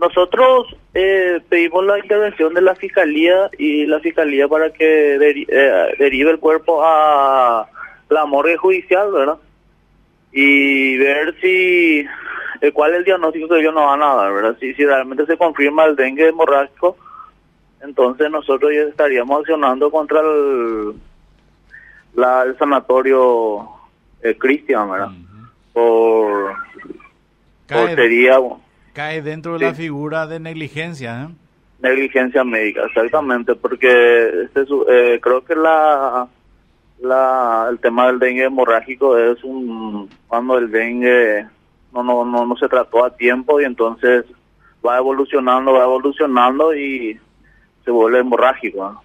nosotros eh, pedimos la intervención de la fiscalía y la fiscalía para que deri- eh, derive el cuerpo a la morgue judicial, ¿verdad? Y ver si eh, cuál es el diagnóstico que ellos nos van a dar, ¿verdad? Si, si realmente se confirma el dengue hemorrágico, entonces nosotros ya estaríamos accionando contra el, la, el sanatorio eh, Cristian, ¿verdad? Por, por sería cae dentro de la figura de negligencia. ¿eh? negligencia médica, exactamente, porque este, su- eh, creo que la, la el tema del dengue hemorrágico es un cuando el dengue no no no no se trató a tiempo y entonces va evolucionando, va evolucionando y se vuelve hemorrágico. ¿no?